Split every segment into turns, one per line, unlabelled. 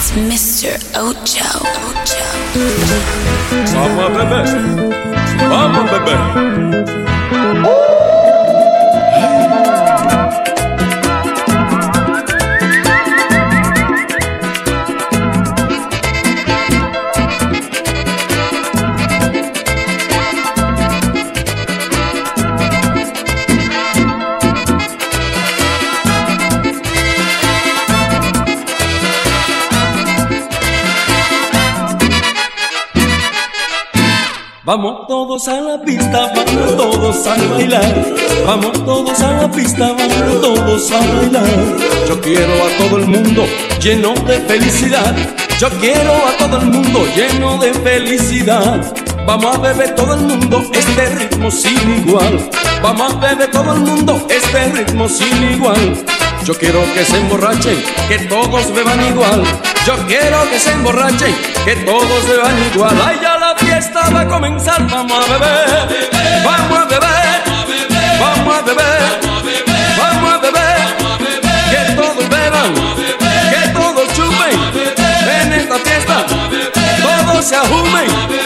It's Mr. Ocho. Ocho.
Mama, baby. Mama, baby. Oh. Vamos todos a la pista, vamos todos a bailar. Vamos todos a la pista, vamos todos a bailar. Yo quiero a todo el mundo lleno de felicidad. Yo quiero a todo el mundo lleno de felicidad. Vamos a beber todo el mundo este ritmo sin igual. Vamos a beber todo el mundo este ritmo sin igual. Yo quiero que se emborrachen, que todos beban igual. Yo quiero que se emborrachen, que todos sean igual. Ay, ya la fiesta va a comenzar, vamos a beber, vamos a beber, vamos a beber, vamos a beber, que todos beban, que todos chupen, en esta fiesta todos se ajumen.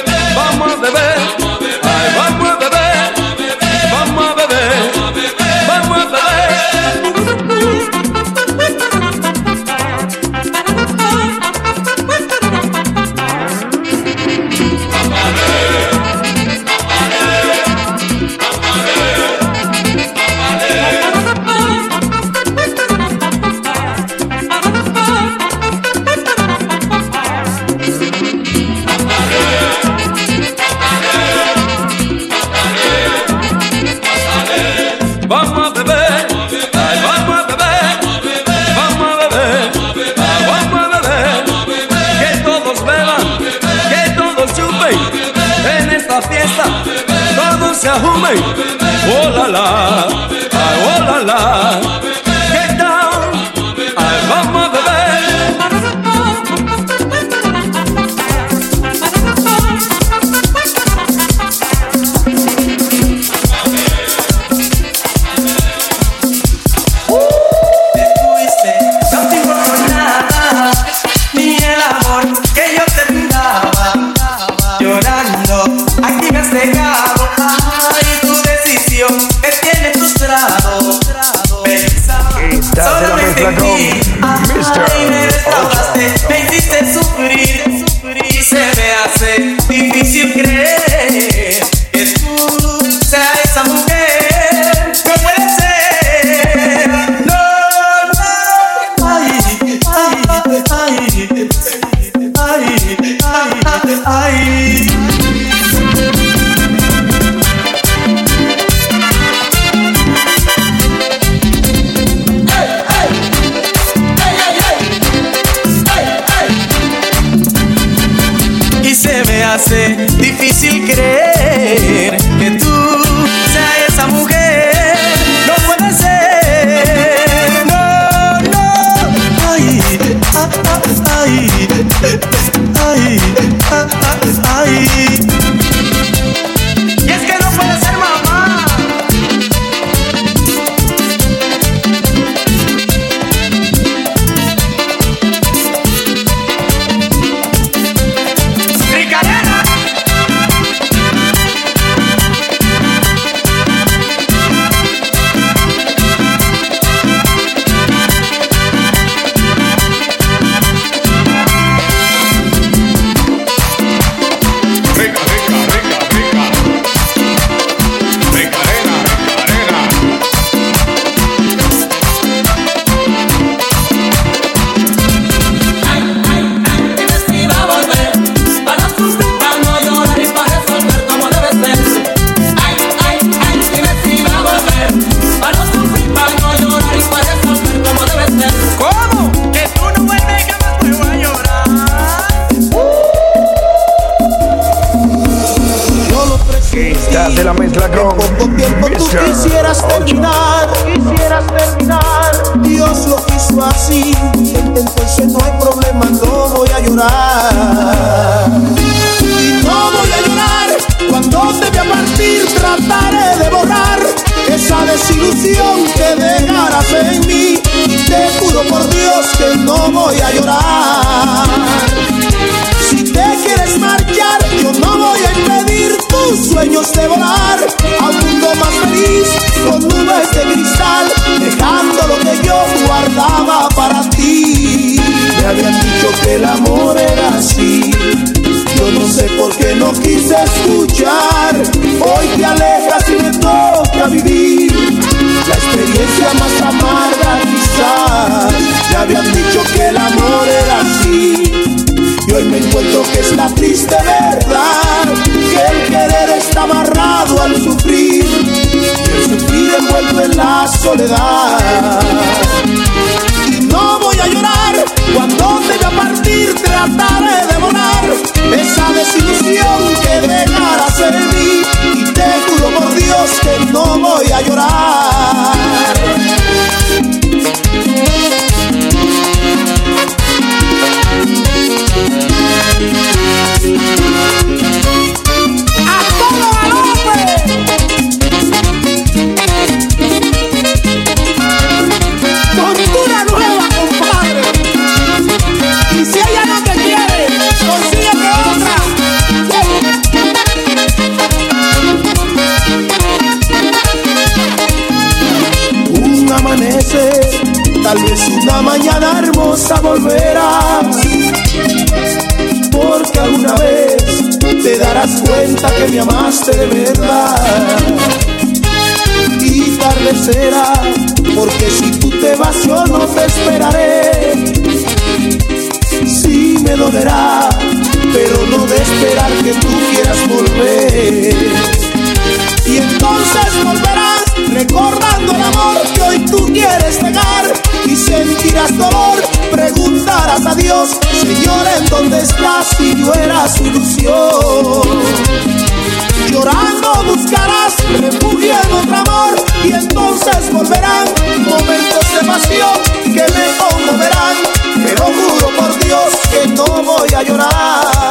No
voy a llorar.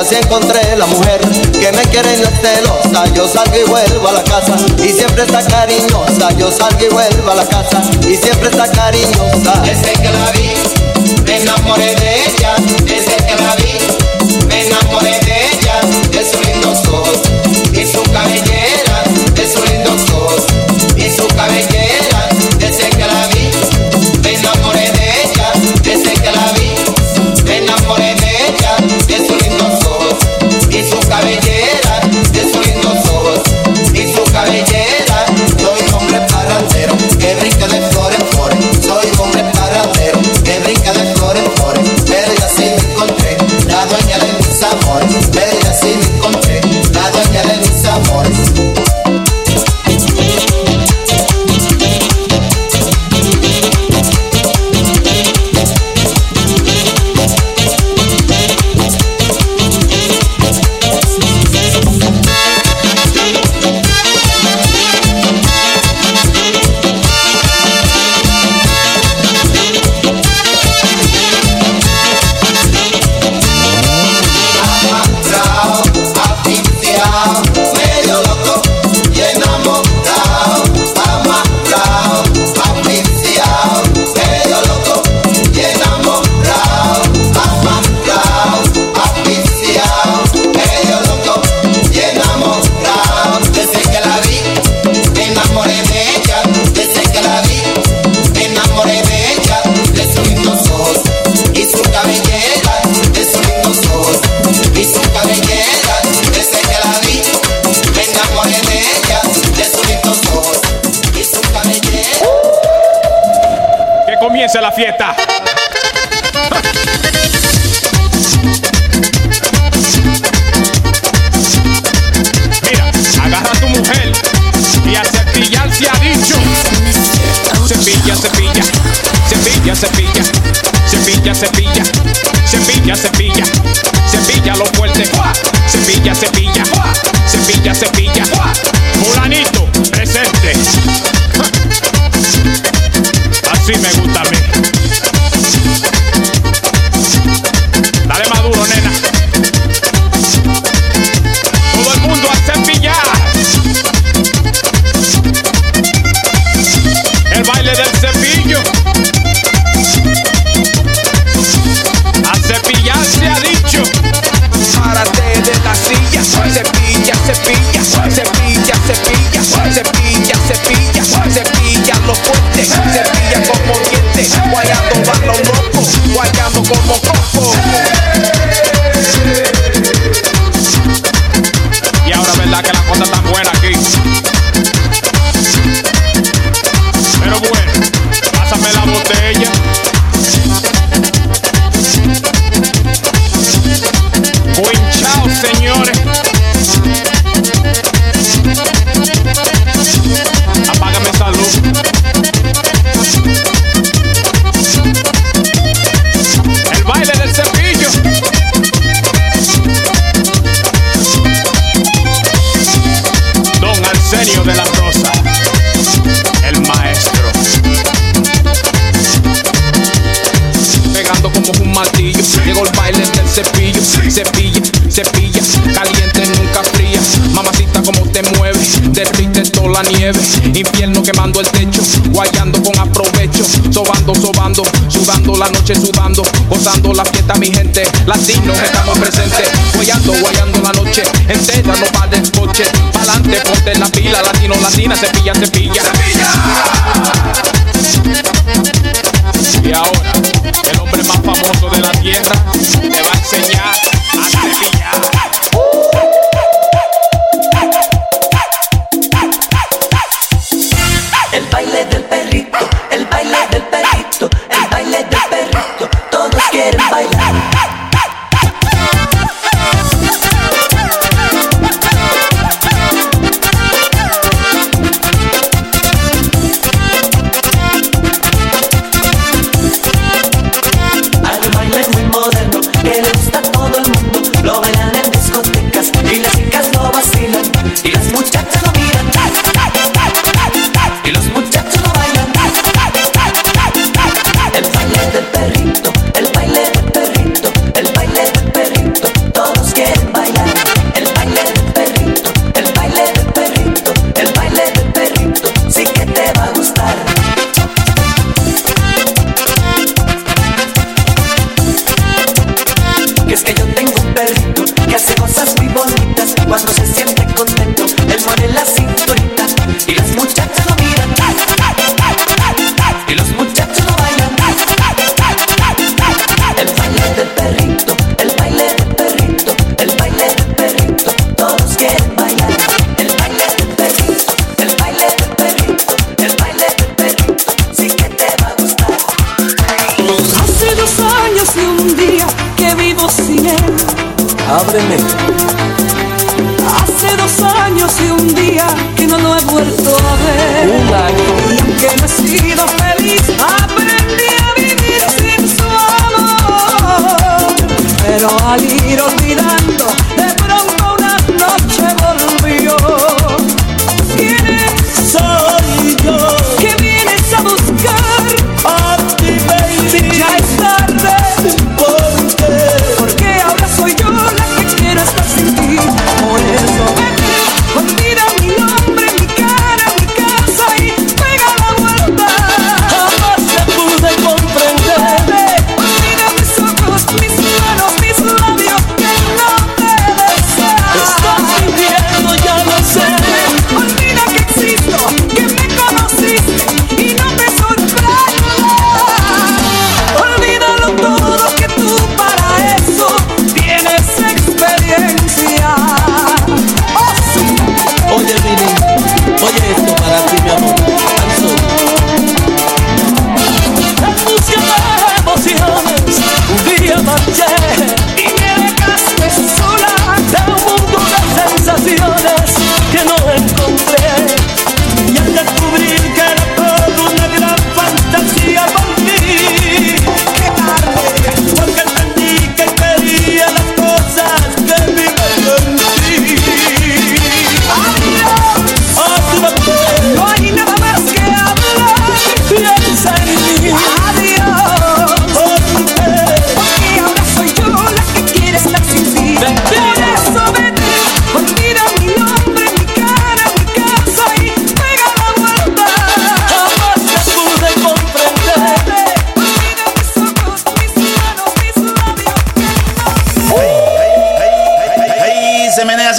así
encontré la mujer que me quiere y no es. Yo salgo y vuelvo a la casa y siempre está cariñosa. Yo salgo y vuelvo a la casa y siempre está cariñosa.
fiesta.
Sobando, sobando, sudando la noche sudando, gozando la fiesta mi gente, latinos estamos presentes, guayando, guayando la noche. Entera, no va del coche, pa'lante, ponte la pila, latino, latina, cepilla, cepilla. Y ahora, el hombre más famoso de la tierra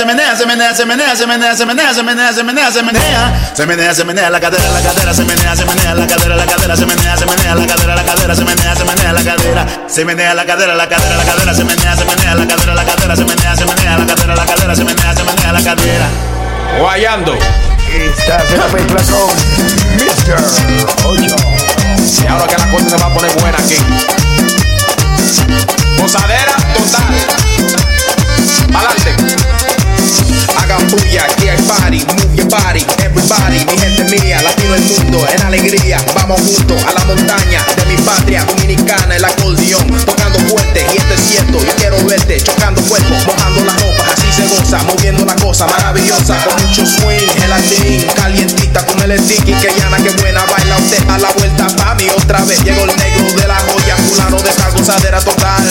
se
menea, se menea, se menea, se menea, se menea, se menea, se menea, se menea, se menea, se menea, se menea la cadera, la cadera, se menea, se menea la cadera, la cadera, se menea, se menea la cadera, la cadera, se menea, se menea la cadera, se menea la cadera, la cadera, la cadera, se menea, se menea la cadera, la cadera, se menea, se menea la cadera, la cadera, se menea, se menea la cadera.
Guayando.
Estás en la mezcla con Mr. Ocho.
Y ahora que la cosa se va a poner buena aquí. Posadera total. Pa'lante. Hagan bulla, aquí hay party, move your body, everybody, mi gente mía, latino el mundo, en alegría, vamos juntos a la montaña de mi patria dominicana, el acordeón, tocando fuerte, y esto es cierto, yo quiero verte, chocando cuerpos, mojando las ropas, así se goza, moviendo la cosa maravillosa, con mucho swing, gelatín, calientita, con el sticky, que llana, que buena, baila usted a la vuelta pa' mí otra vez, llegó el negro de la joya, fulano de esa gozadera total.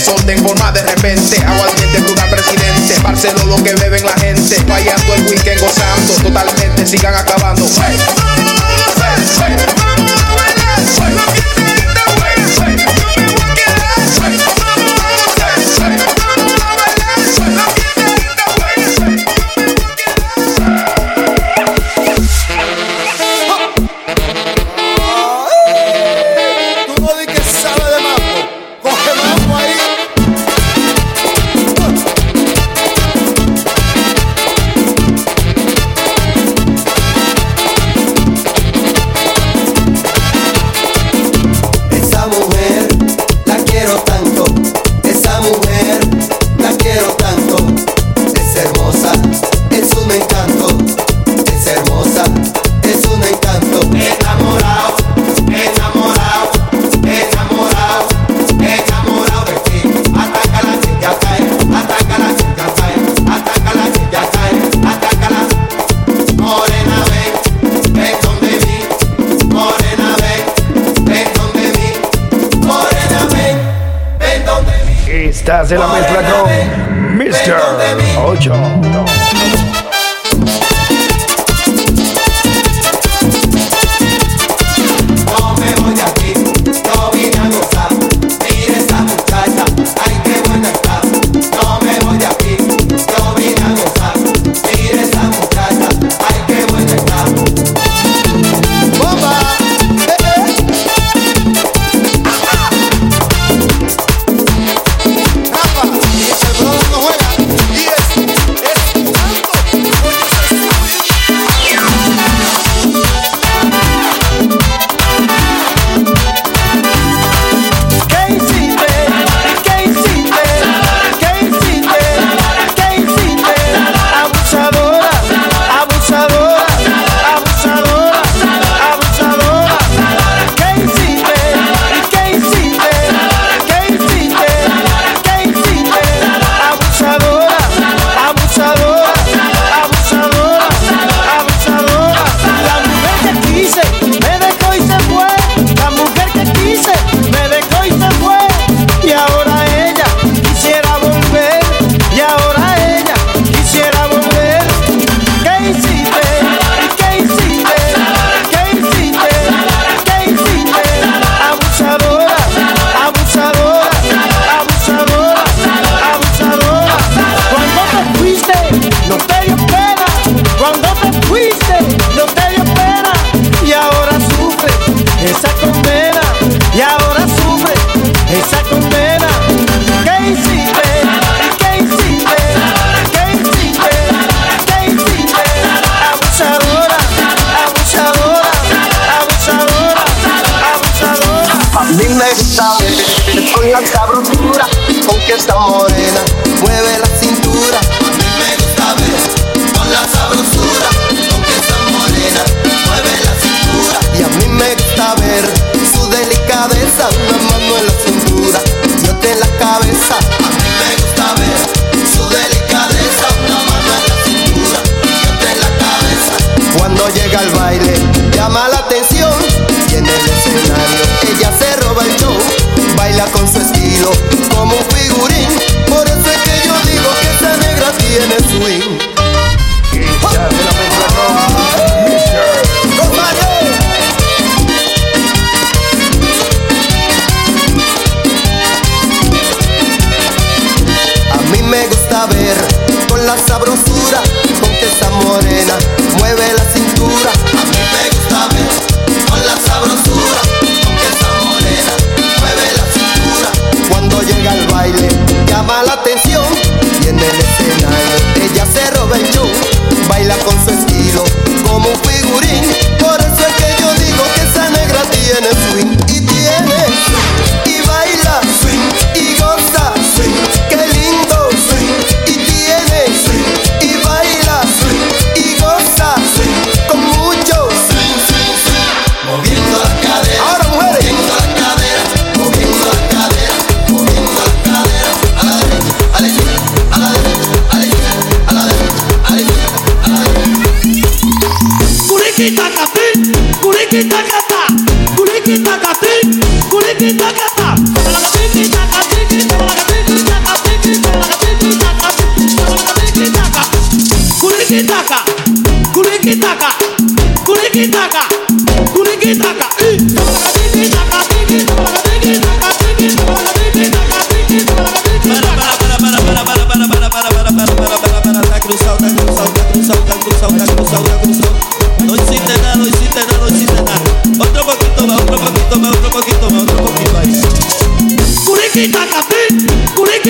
desorden forma de repente. agua Aguardiente, brutal presidente. Barcelo lo que beben la gente. Vayando el weekend gozando. Totalmente sigan acabando.
Cancélame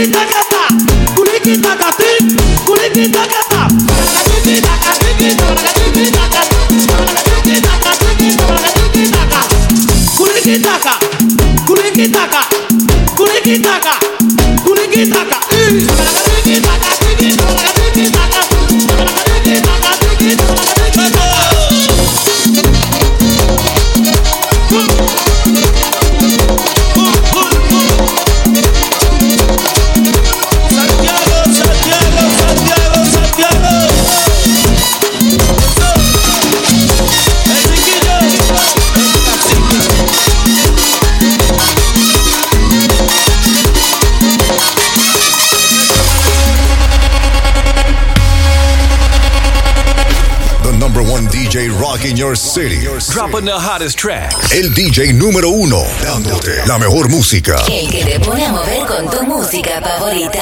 Chicago. city.
Dropping the hottest tracks.
El DJ número uno, dándote la mejor música.
El que te pone a mover con tu música favorita.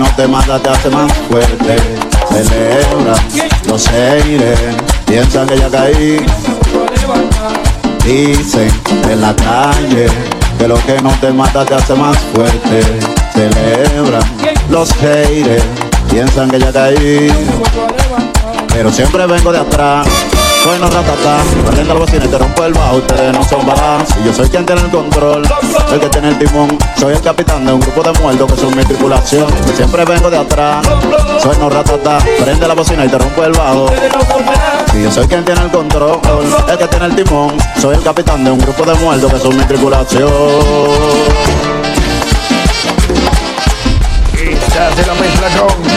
no
te
mata, te hace más fuerte. Celebra, lo seguiré. Piensa que ya caí. Dicen en la calle que lo que no te mata te hace más fuerte. Celebra, los haters piensan que ya caí. Pero siempre vengo de atrás. Soy Bueno, ratatá, prende la bocina y te rompo el bajo. Ustedes no son barajas. Y yo soy quien tiene el control, el que tiene el timón. Soy el capitán de un grupo de muertos que son mi tripulación. Siempre vengo de atrás. Soy no ratatá, prende la bocina y te rompo el bajo. Y yo soy quien tiene el control, el que tiene el timón. Soy el capitán de un grupo de muertos que son mi tripulación.
Se la mezcla con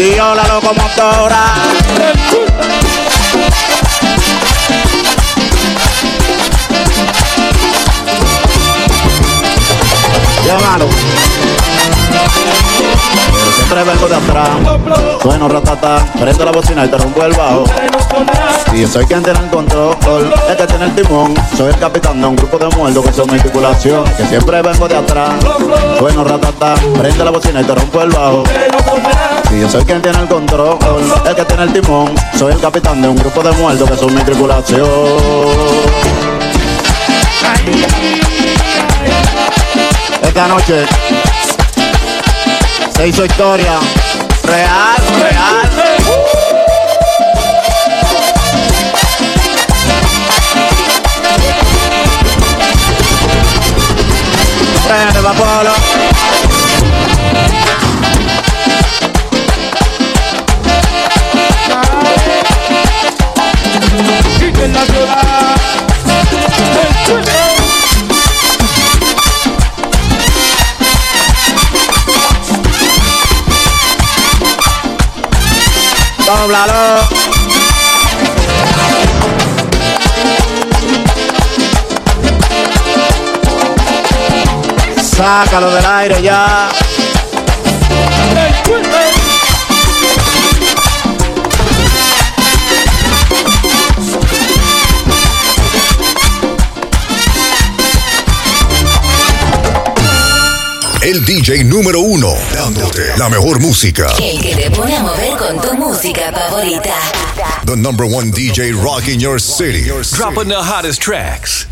Dio la locomotora. Llámalo siempre vengo de atrás. Sueno ratata, prendo la bocina y te rompo el bajo. Y yo soy quien tiene el control, que tiene el timón. Soy el capitán de un grupo de muertos que son mi tripulación. Que siempre vengo de atrás. Sueno ratata, prende la bocina y te rompo el bajo. Y yo soy quien tiene el control, el que tiene el timón. Soy el capitán de un grupo de muertos que son mi tripulación. Esta noche se hizo historia real, real. Va polo. Sácalo del aire ya.
El DJ número uno, dándote la mejor música.
El que te pone a mover con tu música favorita.
The number one DJ rocking your city.
Dropping the hottest tracks.